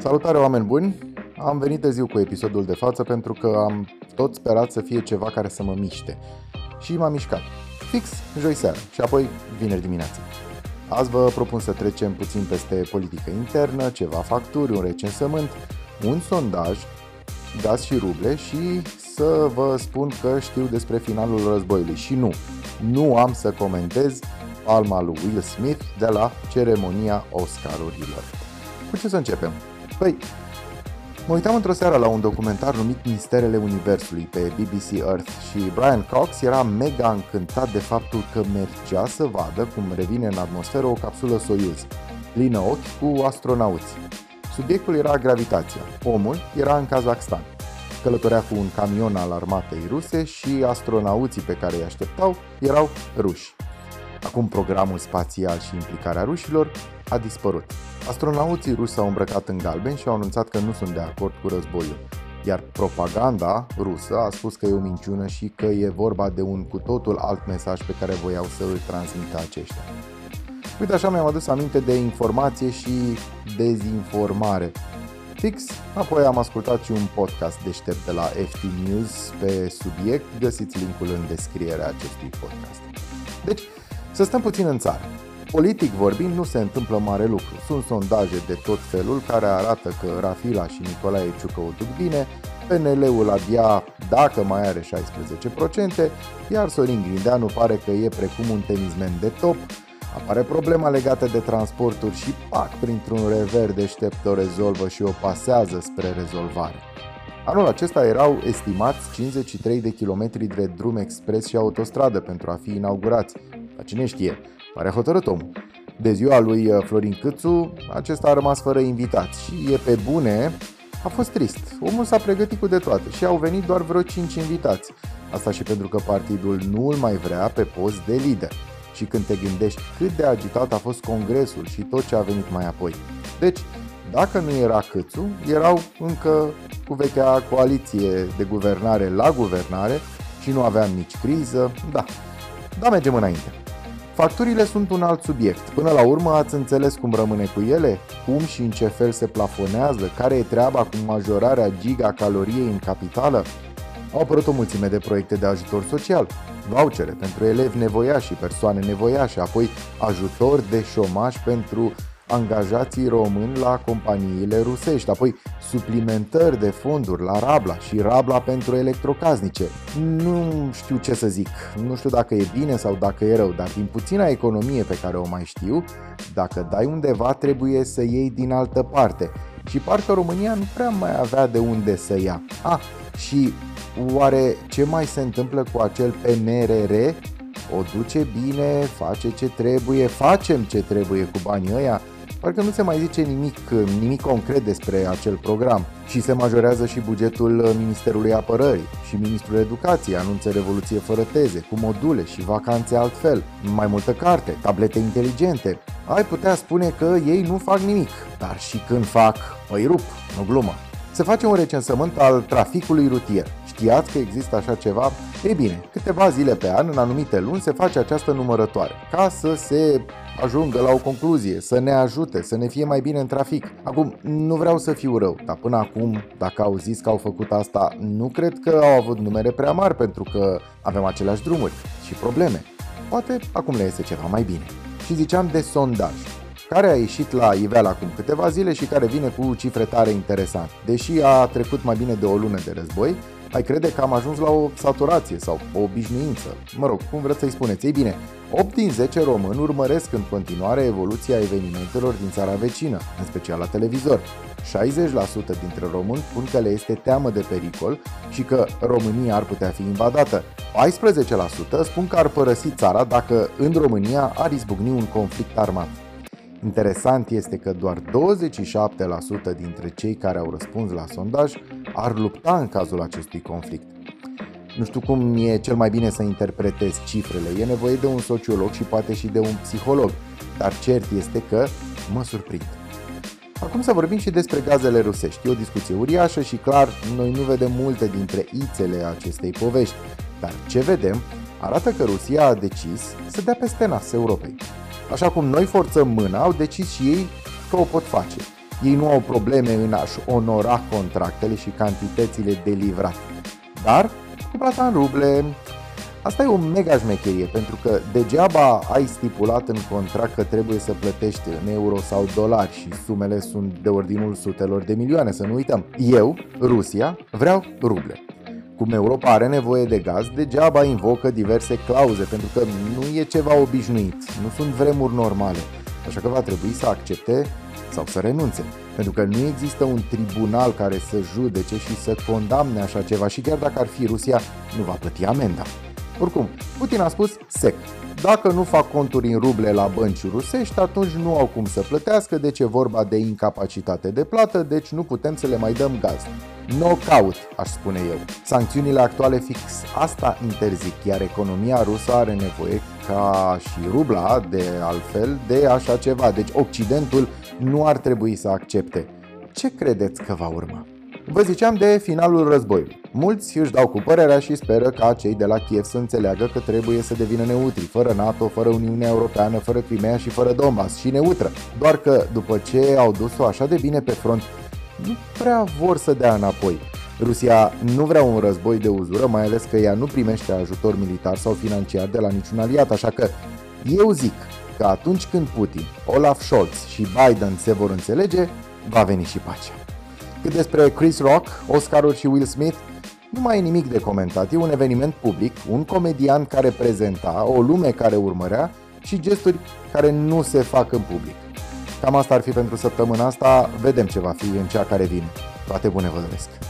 Salutare oameni buni! Am venit de ziua cu episodul de față pentru că am tot sperat să fie ceva care să mă miște. Și m-a mișcat. Fix joi seara și apoi vineri dimineață. Azi vă propun să trecem puțin peste politică internă, ceva facturi, un recensământ, un sondaj, gaz și ruble și să vă spun că știu despre finalul războiului. Și nu, nu am să comentez palma lui Will Smith de la ceremonia Oscarurilor. Cu ce să începem? Păi, mă uitam într-o seară la un documentar numit Misterele Universului pe BBC Earth și Brian Cox era mega încântat de faptul că mergea să vadă cum revine în atmosferă o capsulă Soyuz, plină ochi cu astronauți. Subiectul era gravitația. Omul era în Kazakhstan. Călătorea cu un camion al armatei ruse și astronauții pe care îi așteptau erau ruși. Acum programul spațial și implicarea rușilor a dispărut. Astronauții ruși s-au îmbrăcat în galben și au anunțat că nu sunt de acord cu războiul. Iar propaganda rusă a spus că e o minciună și că e vorba de un cu totul alt mesaj pe care voiau să îl transmită aceștia. Uite așa mi-am adus aminte de informație și dezinformare. Fix, apoi am ascultat și un podcast deștept de la FT News pe subiect, găsiți linkul în descrierea acestui podcast. Deci, să stăm puțin în țară. Politic vorbind, nu se întâmplă mare lucru. Sunt sondaje de tot felul care arată că Rafila și Nicolae Ciucă o duc bine, PNL-ul abia dacă mai are 16%, iar Sorin Grindeanu pare că e precum un tenismen de top, apare problema legată de transporturi și pac, printr-un rever deștept o rezolvă și o pasează spre rezolvare. Anul acesta erau estimați 53 de kilometri de drum expres și autostradă pentru a fi inaugurați. Dar cine știe, Pare hotărât omul. De ziua lui uh, Florin Câțu, acesta a rămas fără invitați și e pe bune, a fost trist. Omul s-a pregătit cu de toate și au venit doar vreo 5 invitați. Asta și pentru că partidul nu îl mai vrea pe post de lider. Și când te gândești cât de agitat a fost congresul și tot ce a venit mai apoi. Deci, dacă nu era Câțu, erau încă cu vechea coaliție de guvernare la guvernare și nu aveam nici criză, da. Da, mergem înainte. Facturile sunt un alt subiect. Până la urmă ați înțeles cum rămâne cu ele? Cum și în ce fel se plafonează? Care e treaba cu majorarea gigacaloriei în capitală? Au apărut o mulțime de proiecte de ajutor social, vouchere pentru elevi nevoiași și persoane nevoiașe, apoi ajutor de șomaj pentru angajații români la companiile rusești, apoi suplimentări de fonduri la Rabla și Rabla pentru electrocasnice. Nu știu ce să zic, nu știu dacă e bine sau dacă e rău, dar din puțina economie pe care o mai știu, dacă dai undeva trebuie să iei din altă parte. Și parcă România nu prea mai avea de unde să ia. Ah, și oare ce mai se întâmplă cu acel PNRR? O duce bine, face ce trebuie, facem ce trebuie cu banii ăia? Parcă nu se mai zice nimic, nimic concret despre acel program și se majorează și bugetul Ministerului Apărării și Ministrul Educației anunță revoluție fără teze, cu module și vacanțe altfel, mai multă carte, tablete inteligente. Ai putea spune că ei nu fac nimic, dar și când fac, îi rup, nu glumă. Se face un recensământ al traficului rutier. Știați că există așa ceva? Ei bine, câteva zile pe an, în anumite luni, se face această numărătoare, ca să se ajungă la o concluzie, să ne ajute, să ne fie mai bine în trafic. Acum, nu vreau să fiu rău, dar până acum, dacă au zis că au făcut asta, nu cred că au avut numere prea mari pentru că avem aceleași drumuri și probleme. Poate acum le iese ceva mai bine. Și ziceam de sondaj care a ieșit la iveală acum câteva zile și care vine cu cifre tare interesante. Deși a trecut mai bine de o lună de război, ai crede că am ajuns la o saturație sau o obișnuință. Mă rog, cum vreți să-i spuneți? Ei bine, 8 din 10 români urmăresc în continuare evoluția evenimentelor din țara vecină, în special la televizor. 60% dintre români spun că le este teamă de pericol și că România ar putea fi invadată. 14% spun că ar părăsi țara dacă în România ar izbucni un conflict armat. Interesant este că doar 27% dintre cei care au răspuns la sondaj ar lupta în cazul acestui conflict. Nu știu cum e cel mai bine să interpretez cifrele, e nevoie de un sociolog și poate și de un psiholog, dar cert este că mă surprind. Acum să vorbim și despre gazele rusești. E o discuție uriașă și clar, noi nu vedem multe dintre ițele acestei povești, dar ce vedem arată că Rusia a decis să dea peste nas Europei. Așa cum noi forțăm mâna, au decis și ei că o pot face. Ei nu au probleme în a-și onora contractele și cantitățile de livrat. Dar cu plata în ruble, Asta e o mega șmecherie, pentru că degeaba ai stipulat în contract că trebuie să plătești în euro sau dolari și sumele sunt de ordinul sutelor de milioane, să nu uităm. Eu, Rusia, vreau ruble. Cum Europa are nevoie de gaz, degeaba invocă diverse clauze, pentru că nu e ceva obișnuit, nu sunt vremuri normale, așa că va trebui să accepte sau să renunțe. Pentru că nu există un tribunal care să judece și să condamne așa ceva și chiar dacă ar fi Rusia, nu va plăti amenda. Oricum, Putin a spus sec. Dacă nu fac conturi în ruble la bănci rusești, atunci nu au cum să plătească, deci e vorba de incapacitate de plată, deci nu putem să le mai dăm gaz. Knockout, aș spune eu. Sancțiunile actuale fix asta interzic, iar economia rusă are nevoie, ca și rubla de altfel, de așa ceva. Deci Occidentul nu ar trebui să accepte. Ce credeți că va urma? Vă ziceam de finalul războiului. Mulți își dau cu părerea și speră ca cei de la Kiev să înțeleagă că trebuie să devină neutri, fără NATO, fără Uniunea Europeană, fără Crimea și fără Donbass și neutră. Doar că după ce au dus-o așa de bine pe front, nu prea vor să dea înapoi. Rusia nu vrea un război de uzură, mai ales că ea nu primește ajutor militar sau financiar de la niciun aliat, așa că eu zic că atunci când Putin, Olaf Scholz și Biden se vor înțelege, va veni și pacea. Cât despre Chris Rock, Oscarul și Will Smith, nu mai e nimic de comentat. E un eveniment public, un comedian care prezenta, o lume care urmărea și gesturi care nu se fac în public. Cam asta ar fi pentru săptămâna asta, vedem ce va fi în cea care vine. Toate bune vă doresc!